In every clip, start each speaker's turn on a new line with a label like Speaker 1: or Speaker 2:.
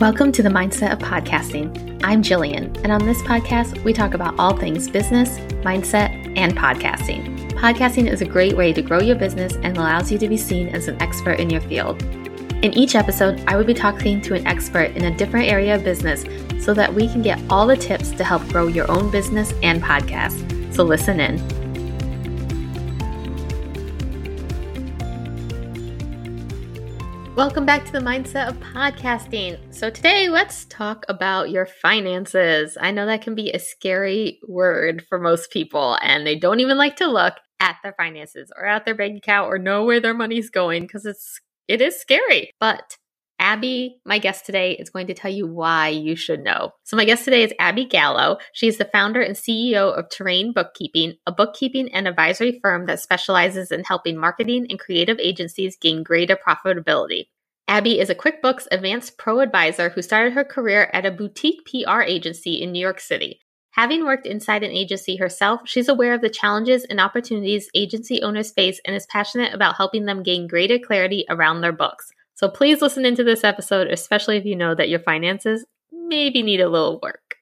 Speaker 1: Welcome to the Mindset of Podcasting. I'm Jillian, and on this podcast, we talk about all things business, mindset, and podcasting. Podcasting is a great way to grow your business and allows you to be seen as an expert in your field. In each episode, I will be talking to an expert in a different area of business so that we can get all the tips to help grow your own business and podcast. So listen in. Welcome back to the Mindset of Podcasting. So, today let's talk about your finances. I know that can be a scary word for most people, and they don't even like to look at their finances or at their bank account or know where their money's going because it's it is scary. But Abby, my guest today, is going to tell you why you should know. So, my guest today is Abby Gallo. She's the founder and CEO of Terrain Bookkeeping, a bookkeeping and advisory firm that specializes in helping marketing and creative agencies gain greater profitability. Abby is a QuickBooks Advanced ProAdvisor who started her career at a boutique PR agency in New York City. Having worked inside an agency herself, she's aware of the challenges and opportunities agency owners face and is passionate about helping them gain greater clarity around their books. So please listen into this episode, especially if you know that your finances maybe need a little work.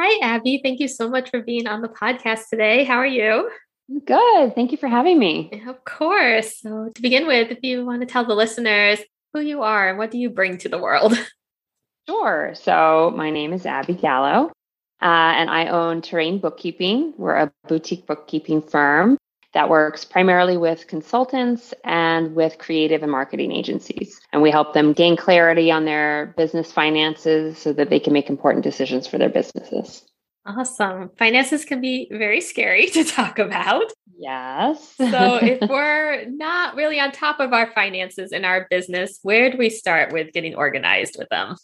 Speaker 1: Hi, Abby. Thank you so much for being on the podcast today. How are you?
Speaker 2: Good. Thank you for having me.
Speaker 1: Of course. So, to begin with, if you want to tell the listeners who you are and what do you bring to the world?
Speaker 2: Sure. So, my name is Abby Gallo, uh, and I own Terrain Bookkeeping. We're a boutique bookkeeping firm that works primarily with consultants and with creative and marketing agencies. And we help them gain clarity on their business finances so that they can make important decisions for their businesses.
Speaker 1: Awesome. Finances can be very scary to talk about.
Speaker 2: Yes.
Speaker 1: so, if we're not really on top of our finances in our business, where do we start with getting organized with them?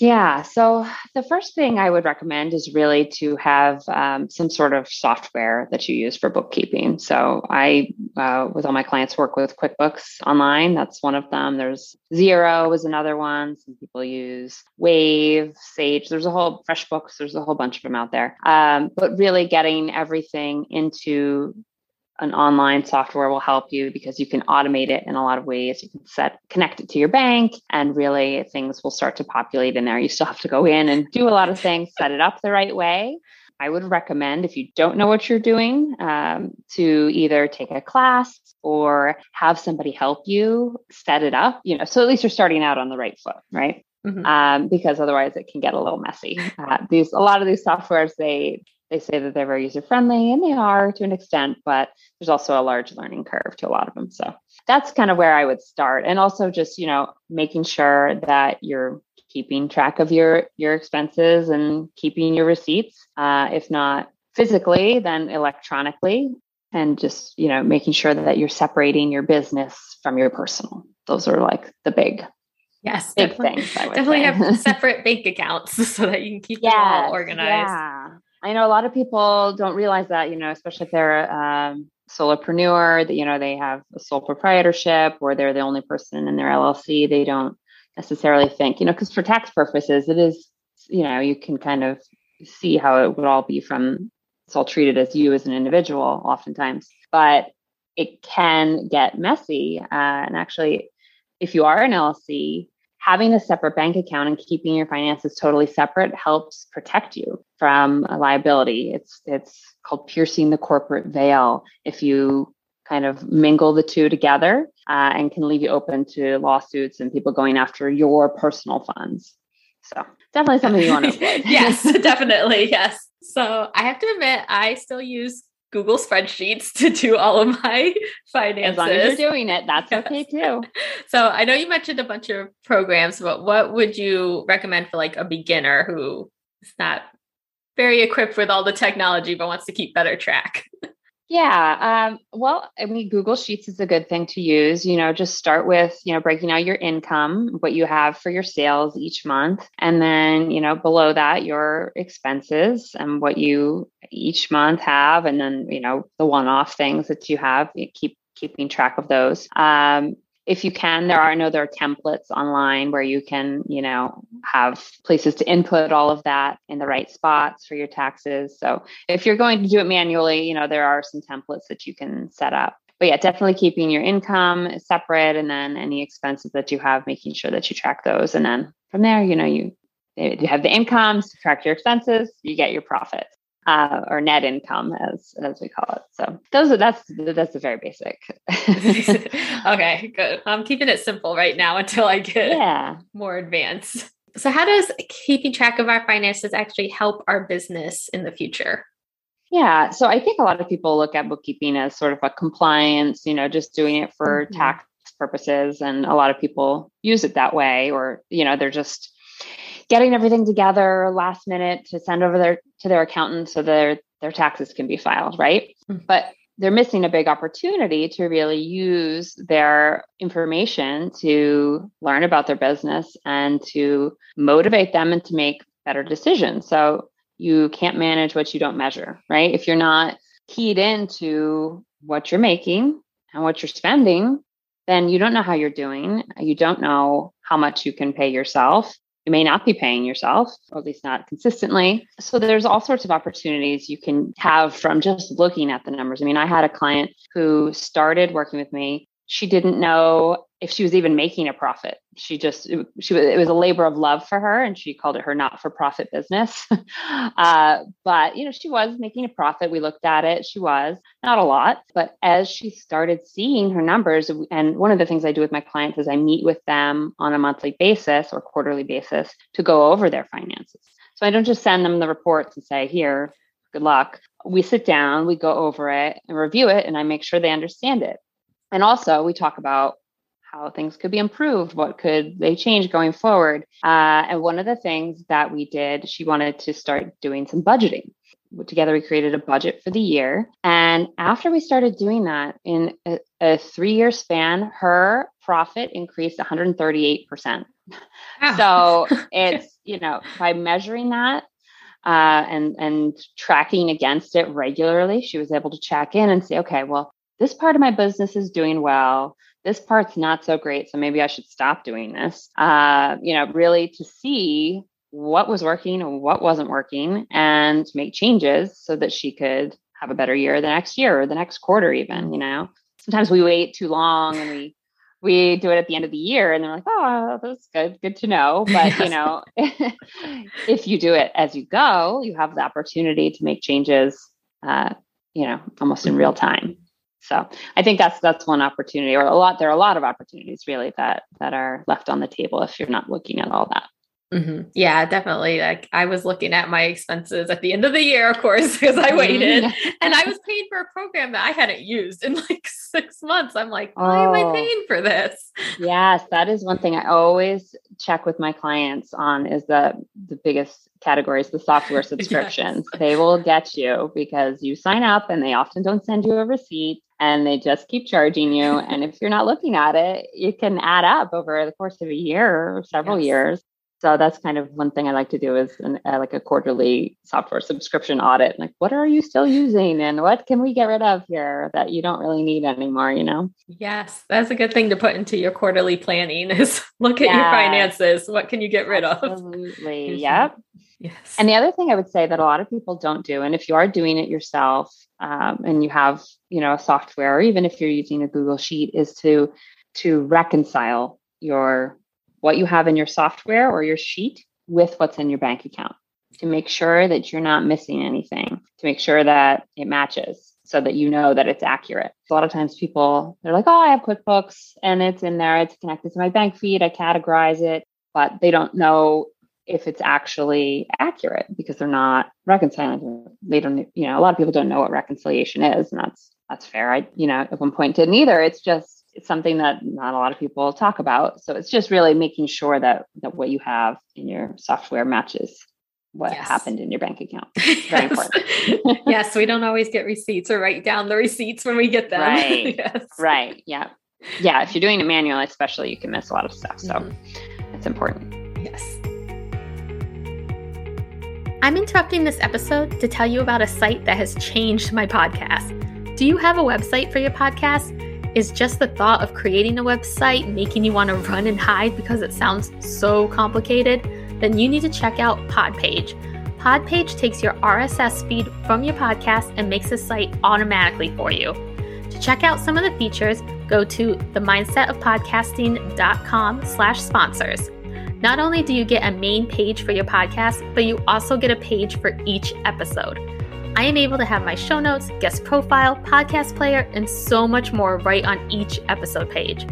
Speaker 2: Yeah. So the first thing I would recommend is really to have um, some sort of software that you use for bookkeeping. So I, uh, with all my clients, work with QuickBooks Online. That's one of them. There's Xero is another one. Some people use Wave, Sage. There's a whole FreshBooks. There's a whole bunch of them out there. Um, but really getting everything into an online software will help you because you can automate it in a lot of ways. You can set connect it to your bank and really things will start to populate in there. You still have to go in and do a lot of things, set it up the right way. I would recommend if you don't know what you're doing um, to either take a class or have somebody help you set it up. You know, so at least you're starting out on the right foot, right? Mm-hmm. Um, because otherwise it can get a little messy. Uh, these a lot of these softwares they they say that they're very user friendly and they are to an extent, but there's also a large learning curve to a lot of them. So that's kind of where I would start. And also just, you know, making sure that you're keeping track of your your expenses and keeping your receipts. Uh, if not physically, then electronically. And just, you know, making sure that you're separating your business from your personal. Those are like the big
Speaker 1: Yes, big definitely, things. definitely have separate bank accounts so that you can keep them all organized.
Speaker 2: Yeah. I know a lot of people don't realize that, you know, especially if they're um, solopreneur, that, you know, they have a sole proprietorship or they're the only person in their LLC. They don't necessarily think, you know, because for tax purposes, it is, you know, you can kind of see how it would all be from, it's all treated as you as an individual oftentimes, but it can get messy. Uh, and actually, if you are an LLC, having a separate bank account and keeping your finances totally separate helps protect you from a liability. It's it's called piercing the corporate veil. If you kind of mingle the two together uh, and can leave you open to lawsuits and people going after your personal funds. So definitely something you want to avoid.
Speaker 1: yes, definitely. Yes. So I have to admit, I still use Google spreadsheets to do all of my finances.
Speaker 2: As long as you're doing it, that's yes. okay too.
Speaker 1: So I know you mentioned a bunch of programs, but what would you recommend for like a beginner who is not very equipped with all the technology but wants to keep better track?
Speaker 2: Yeah. Um, well, I mean, Google Sheets is a good thing to use. You know, just start with, you know, breaking out your income, what you have for your sales each month. And then, you know, below that, your expenses and what you each month have. And then, you know, the one off things that you have, you keep keeping track of those. Um, if you can there are I know there are templates online where you can you know have places to input all of that in the right spots for your taxes so if you're going to do it manually you know there are some templates that you can set up but yeah, definitely keeping your income separate and then any expenses that you have, making sure that you track those. And then from there, you know, you you have the income, subtract your expenses, you get your profit. Uh, or net income as as we call it. So those are that's that's a very basic.
Speaker 1: okay, good. I'm keeping it simple right now until I get yeah. more advanced. So how does keeping track of our finances actually help our business in the future?
Speaker 2: Yeah. So I think a lot of people look at bookkeeping as sort of a compliance, you know, just doing it for mm-hmm. tax purposes. And a lot of people use it that way, or, you know, they're just getting everything together last minute to send over their to their accountant so their their taxes can be filed, right? Mm-hmm. But they're missing a big opportunity to really use their information to learn about their business and to motivate them and to make better decisions. So you can't manage what you don't measure, right? If you're not keyed into what you're making and what you're spending, then you don't know how you're doing. You don't know how much you can pay yourself. You may not be paying yourself, or at least not consistently. So there's all sorts of opportunities you can have from just looking at the numbers. I mean, I had a client who started working with me. She didn't know if she was even making a profit. She just she was it was a labor of love for her, and she called it her not for profit business. uh, but you know, she was making a profit. We looked at it. She was not a lot, but as she started seeing her numbers, and one of the things I do with my clients is I meet with them on a monthly basis or quarterly basis to go over their finances. So I don't just send them the reports and say, "Here, good luck." We sit down, we go over it and review it, and I make sure they understand it. And also, we talk about how things could be improved, what could they change going forward. Uh, and one of the things that we did, she wanted to start doing some budgeting. Together, we created a budget for the year. And after we started doing that, in a, a three year span, her profit increased 138%. Wow. So it's, you know, by measuring that, uh, and and tracking against it regularly, she was able to check in and say, okay, well, this part of my business is doing well. This part's not so great so maybe i should stop doing this. Uh, you know really to see what was working and what wasn't working and make changes so that she could have a better year the next year or the next quarter even you know? Sometimes we wait too long and we we do it at the end of the year and they're like oh that's good good to know. But you know if you do it as you go you have the opportunity to make changes uh, you know almost in real time so I think that's that's one opportunity, or a lot. There are a lot of opportunities really that that are left on the table if you're not looking at all that.
Speaker 1: Mm-hmm. Yeah, definitely. Like I was looking at my expenses at the end of the year, of course, because I waited mm-hmm. and I was paying for a program that I hadn't used in like six months. I'm like, why oh, am I oh. paying for this?
Speaker 2: Yes, that is one thing I always check with my clients on is the the biggest categories, the software subscriptions. yes. They will get you because you sign up and they often don't send you a receipt and they just keep charging you. and if you're not looking at it, it can add up over the course of a year or several yes. years. So that's kind of one thing I like to do is an, uh, like a quarterly software subscription audit. Like, what are you still using, and what can we get rid of here that you don't really need anymore? You know?
Speaker 1: Yes, that's a good thing to put into your quarterly planning. Is look at yes. your finances. What can you get rid
Speaker 2: Absolutely. of? Absolutely. yep. Yes. And the other thing I would say that a lot of people don't do, and if you are doing it yourself, um, and you have you know a software, or even if you're using a Google Sheet, is to to reconcile your what you have in your software or your sheet with what's in your bank account to make sure that you're not missing anything, to make sure that it matches so that you know that it's accurate. A lot of times people, they're like, oh, I have QuickBooks and it's in there, it's connected to my bank feed, I categorize it, but they don't know if it's actually accurate because they're not reconciling. They don't, you know, a lot of people don't know what reconciliation is, and that's that's fair. I, you know, at one point didn't either. It's just it's something that not a lot of people talk about. So it's just really making sure that that what you have in your software matches what yes. happened in your bank account. Very important.
Speaker 1: yes, we don't always get receipts or write down the receipts when we get them.
Speaker 2: Right. yes. Right. Yeah. Yeah. If you're doing it manually, especially, you can miss a lot of stuff. So mm-hmm. it's important.
Speaker 1: Yes. I'm interrupting this episode to tell you about a site that has changed my podcast. Do you have a website for your podcast? Is just the thought of creating a website making you want to run and hide because it sounds so complicated? Then you need to check out Podpage. Podpage takes your RSS feed from your podcast and makes a site automatically for you. To check out some of the features, go to themindsetofpodcasting.com slash sponsors. Not only do you get a main page for your podcast, but you also get a page for each episode. I am able to have my show notes, guest profile, podcast player, and so much more right on each episode page.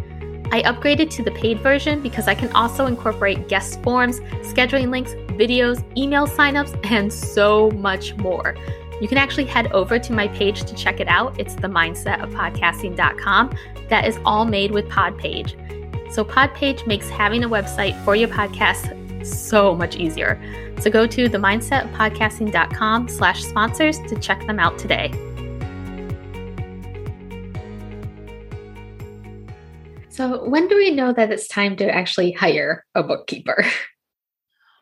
Speaker 1: I upgraded to the paid version because I can also incorporate guest forms, scheduling links, videos, email signups, and so much more. You can actually head over to my page to check it out. It's the mindset of podcasting.com. That is all made with Podpage. So Podpage makes having a website for your podcast so much easier. So go to themindsetpodcasting.com slash sponsors to check them out today. So when do we know that it's time to actually hire a bookkeeper?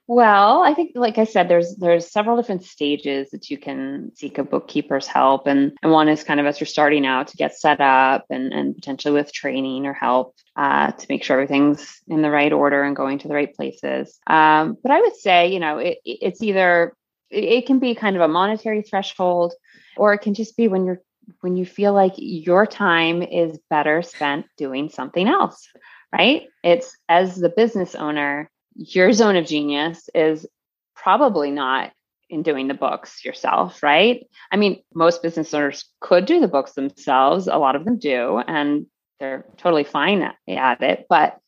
Speaker 2: Well, I think, like I said, there's there's several different stages that you can seek a bookkeeper's help, and and one is kind of as you're starting out to get set up, and and potentially with training or help uh, to make sure everything's in the right order and going to the right places. Um, but I would say, you know, it, it's either it, it can be kind of a monetary threshold, or it can just be when you're when you feel like your time is better spent doing something else, right? It's as the business owner your zone of genius is probably not in doing the books yourself, right? I mean, most business owners could do the books themselves. A lot of them do, and they're totally fine at, it. But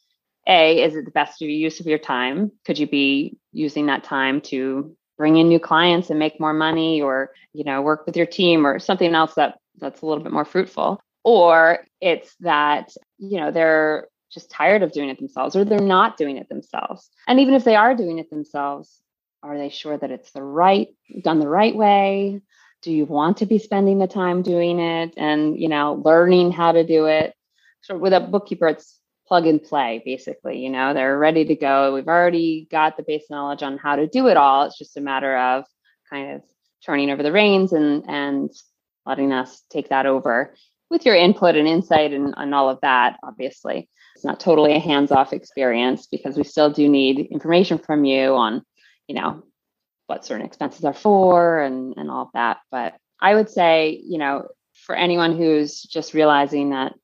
Speaker 2: A, is it the best use of your time? Could you be using that time to bring in new clients and make more money or, you know, work with your team or something else that that's a little bit more fruitful? Or it's that, you know, they're just tired of doing it themselves or they're not doing it themselves. And even if they are doing it themselves, are they sure that it's the right done the right way? Do you want to be spending the time doing it and, you know, learning how to do it? So with a bookkeeper it's plug and play basically, you know, they're ready to go. We've already got the base knowledge on how to do it all. It's just a matter of kind of turning over the reins and and letting us take that over with your input and insight and, and all of that, obviously. It's not totally a hands-off experience because we still do need information from you on, you know, what certain expenses are for and, and all of that. But I would say, you know, for anyone who's just realizing that,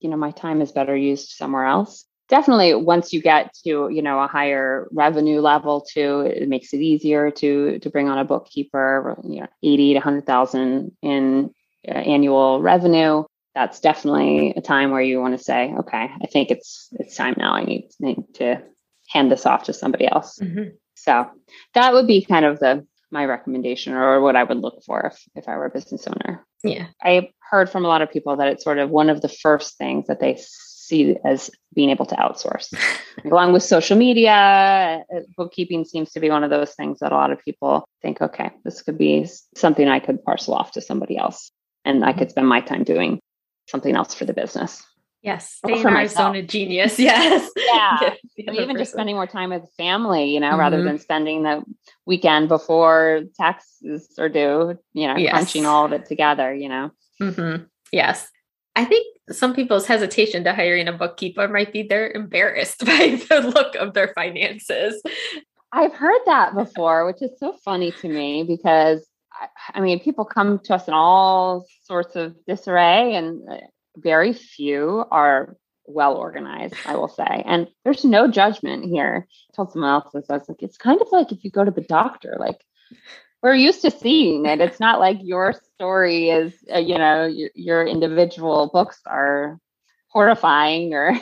Speaker 2: you know, my time is better used somewhere else, definitely once you get to you know a higher revenue level too it makes it easier to to bring on a bookkeeper you know 80 to 100000 in uh, annual revenue that's definitely a time where you want to say, okay, I think it's it's time now. I need, need to hand this off to somebody else. Mm-hmm. So that would be kind of the my recommendation or what I would look for if, if I were a business owner.
Speaker 1: Yeah.
Speaker 2: I heard from a lot of people that it's sort of one of the first things that they see as being able to outsource. Along with social media, uh, bookkeeping seems to be one of those things that a lot of people think, okay, this could be something I could parcel off to somebody else and I could spend my time doing something else for the business.
Speaker 1: Yes, stay in our zone of genius. Yes.
Speaker 2: Yeah. even person. just spending more time with family, you know, mm-hmm. rather than spending the weekend before taxes are due, you know, yes. crunching all of it together, you know.
Speaker 1: Mm-hmm. Yes. I think some people's hesitation to hiring a bookkeeper might be they're embarrassed by the look of their finances.
Speaker 2: I've heard that before, which is so funny to me because I mean, people come to us in all sorts of disarray, and uh, very few are well organized, I will say. And there's no judgment here. I told someone else this. I was like, it's kind of like if you go to the doctor, like we're used to seeing it. It's not like your story is, uh, you know, your, your individual books are horrifying or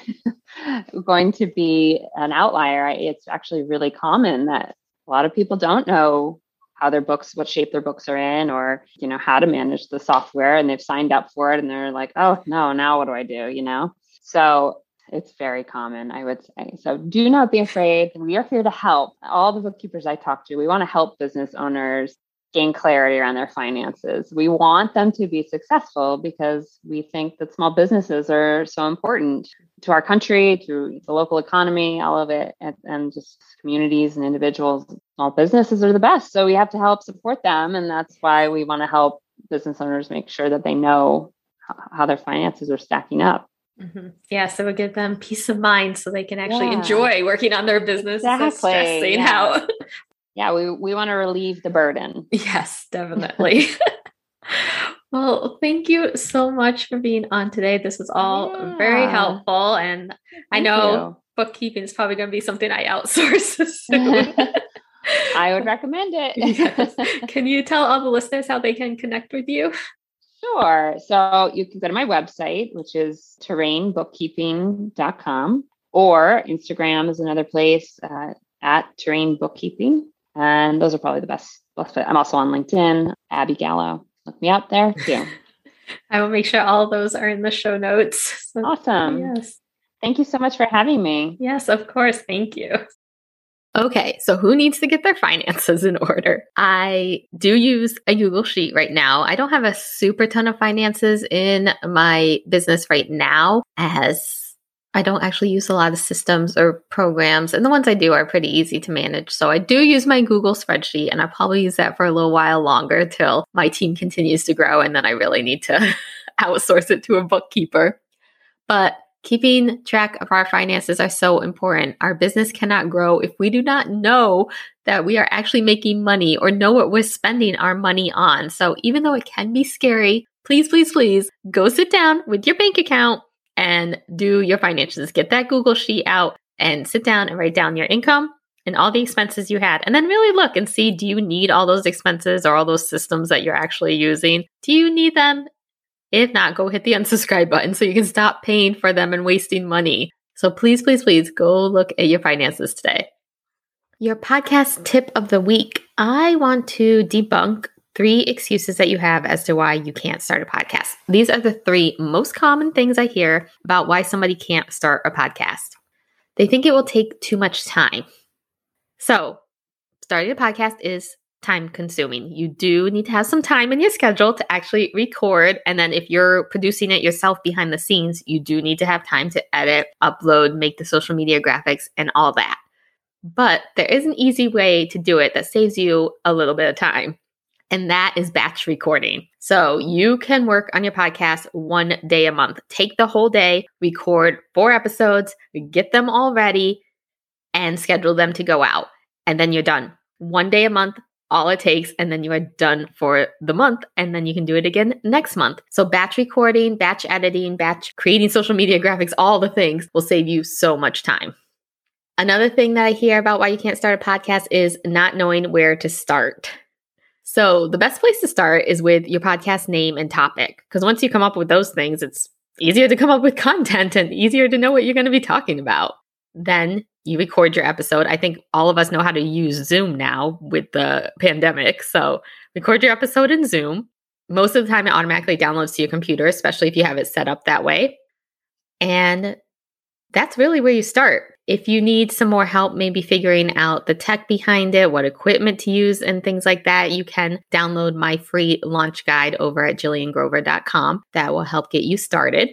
Speaker 2: going to be an outlier. It's actually really common that a lot of people don't know how their books, what shape their books are in, or, you know, how to manage the software. And they've signed up for it and they're like, oh, no, now what do I do? You know? So it's very common, I would say. So do not be afraid. We are here to help. All the bookkeepers I talk to, we want to help business owners gain clarity around their finances. We want them to be successful because we think that small businesses are so important to our country, to the local economy, all of it, and, and just communities and individuals. Small businesses are the best. So we have to help support them. And that's why we want to help business owners make sure that they know how their finances are stacking up.
Speaker 1: Mm-hmm. Yeah, so it give them peace of mind so they can actually yeah. enjoy working on their business
Speaker 2: exactly.
Speaker 1: stressing yeah. out
Speaker 2: yeah, we, we want to relieve the burden.
Speaker 1: Yes, definitely. Well, thank you so much for being on today. This was all yeah. very helpful. And thank I know you. bookkeeping is probably going to be something I outsource soon.
Speaker 2: I would recommend it.
Speaker 1: yes. Can you tell all the listeners how they can connect with you?
Speaker 2: Sure. So you can go to my website, which is terrainbookkeeping.com, or Instagram is another place uh, at terrain bookkeeping. And those are probably the best. I'm also on LinkedIn, Abby Gallo. Look me up there too.
Speaker 1: I will make sure all those are in the show notes.
Speaker 2: So, awesome. Yes. Thank you so much for having me.
Speaker 1: Yes, of course. Thank you. Okay, so who needs to get their finances in order? I do use a Google Sheet right now. I don't have a super ton of finances in my business right now, as I don't actually use a lot of systems or programs, and the ones I do are pretty easy to manage. So I do use my Google spreadsheet, and I'll probably use that for a little while longer till my team continues to grow, and then I really need to outsource it to a bookkeeper. But keeping track of our finances are so important. Our business cannot grow if we do not know that we are actually making money or know what we're spending our money on. So even though it can be scary, please, please, please go sit down with your bank account and do your finances. Get that Google sheet out and sit down and write down your income and all the expenses you had. And then really look and see do you need all those expenses or all those systems that you're actually using? Do you need them? If not, go hit the unsubscribe button so you can stop paying for them and wasting money. So please, please, please go look at your finances today. Your podcast tip of the week. I want to debunk three excuses that you have as to why you can't start a podcast. These are the three most common things I hear about why somebody can't start a podcast. They think it will take too much time. So, starting a podcast is time consuming. You do need to have some time in your schedule to actually record. And then if you're producing it yourself behind the scenes, you do need to have time to edit, upload, make the social media graphics, and all that. But there is an easy way to do it that saves you a little bit of time and that is batch recording. So you can work on your podcast one day a month. Take the whole day, record four episodes, get them all ready, and schedule them to go out. And then you're done. One day a month, all it takes, and then you are done for the month. And then you can do it again next month. So, batch recording, batch editing, batch creating social media graphics, all the things will save you so much time. Another thing that I hear about why you can't start a podcast is not knowing where to start. So, the best place to start is with your podcast name and topic. Because once you come up with those things, it's easier to come up with content and easier to know what you're going to be talking about. Then you record your episode. I think all of us know how to use Zoom now with the pandemic. So, record your episode in Zoom. Most of the time, it automatically downloads to your computer, especially if you have it set up that way. And that's really where you start. If you need some more help, maybe figuring out the tech behind it, what equipment to use, and things like that, you can download my free launch guide over at jilliangrover.com. That will help get you started.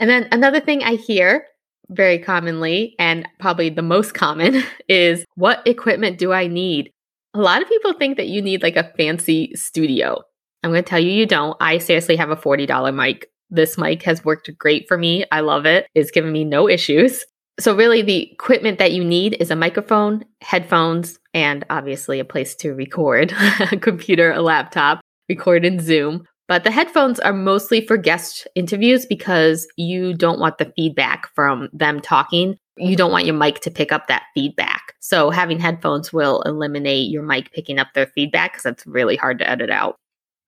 Speaker 1: And then another thing I hear very commonly, and probably the most common, is what equipment do I need? A lot of people think that you need like a fancy studio. I'm going to tell you, you don't. I seriously have a $40 mic. This mic has worked great for me. I love it. It's given me no issues. So, really, the equipment that you need is a microphone, headphones, and obviously a place to record a computer, a laptop, record in Zoom. But the headphones are mostly for guest interviews because you don't want the feedback from them talking. You don't want your mic to pick up that feedback. So, having headphones will eliminate your mic picking up their feedback because that's really hard to edit out.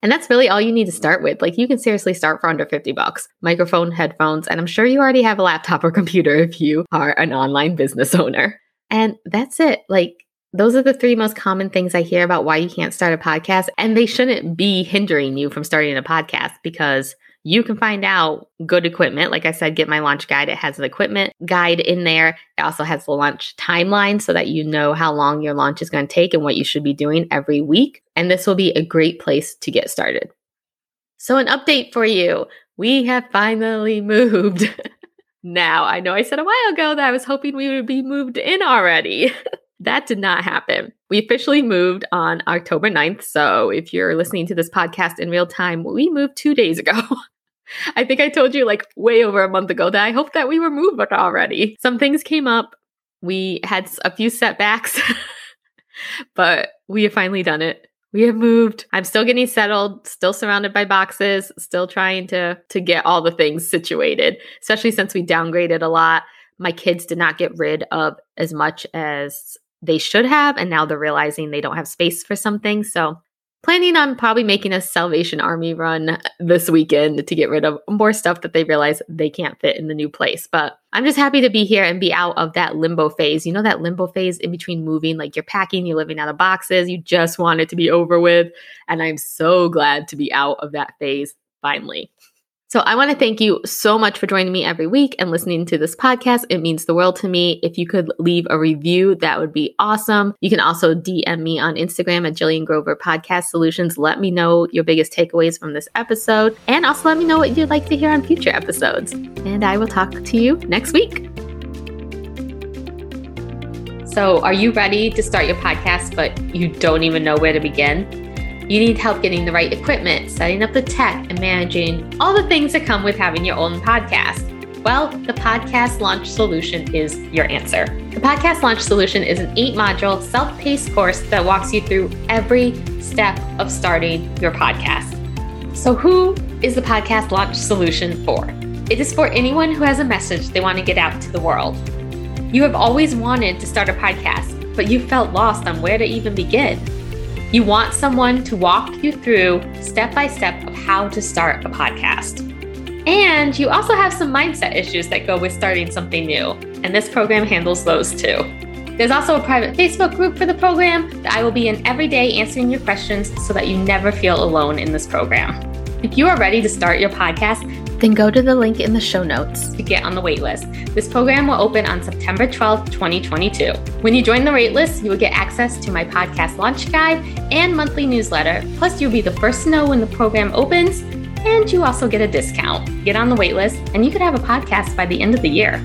Speaker 1: And that's really all you need to start with. Like you can seriously start for under 50 bucks. Microphone, headphones, and I'm sure you already have a laptop or computer if you are an online business owner. And that's it. Like those are the three most common things I hear about why you can't start a podcast. And they shouldn't be hindering you from starting a podcast because you can find out good equipment. Like I said, get my launch guide. It has an equipment guide in there. It also has the launch timeline so that you know how long your launch is going to take and what you should be doing every week. And this will be a great place to get started. So, an update for you we have finally moved. now, I know I said a while ago that I was hoping we would be moved in already. that did not happen. We officially moved on October 9th. So, if you're listening to this podcast in real time, we moved two days ago. I think I told you like way over a month ago that I hope that we were moved already. Some things came up. We had a few setbacks, but we have finally done it. We have moved. I'm still getting settled, still surrounded by boxes, still trying to to get all the things situated, especially since we downgraded a lot. My kids did not get rid of as much as they should have and now they're realizing they don't have space for something. So planning on probably making a Salvation Army run this weekend to get rid of more stuff that they realize they can't fit in the new place. But I'm just happy to be here and be out of that limbo phase. You know, that limbo phase in between moving, like you're packing, you're living out of boxes, you just want it to be over with. And I'm so glad to be out of that phase finally. So I want to thank you so much for joining me every week and listening to this podcast. It means the world to me. If you could leave a review, that would be awesome. You can also DM me on Instagram at Jillian Grover Podcast Solutions. Let me know your biggest takeaways from this episode and also let me know what you'd like to hear on future episodes. And I will talk to you next week. So, are you ready to start your podcast, but you don't even know where to begin? You need help getting the right equipment, setting up the tech, and managing all the things that come with having your own podcast. Well, the Podcast Launch Solution is your answer. The Podcast Launch Solution is an eight module, self paced course that walks you through every step of starting your podcast. So, who is the Podcast Launch Solution for? It is for anyone who has a message they want to get out to the world. You have always wanted to start a podcast, but you felt lost on where to even begin. You want someone to walk you through step by step of how to start a podcast. And you also have some mindset issues that go with starting something new, and this program handles those too. There's also a private Facebook group for the program that I will be in every day answering your questions so that you never feel alone in this program. If you are ready to start your podcast, then go to the link in the show notes to get on the waitlist. This program will open on September 12th, 2022. When you join the waitlist, you will get access to my podcast launch guide and monthly newsletter. Plus, you'll be the first to know when the program opens, and you also get a discount. Get on the waitlist, and you could have a podcast by the end of the year.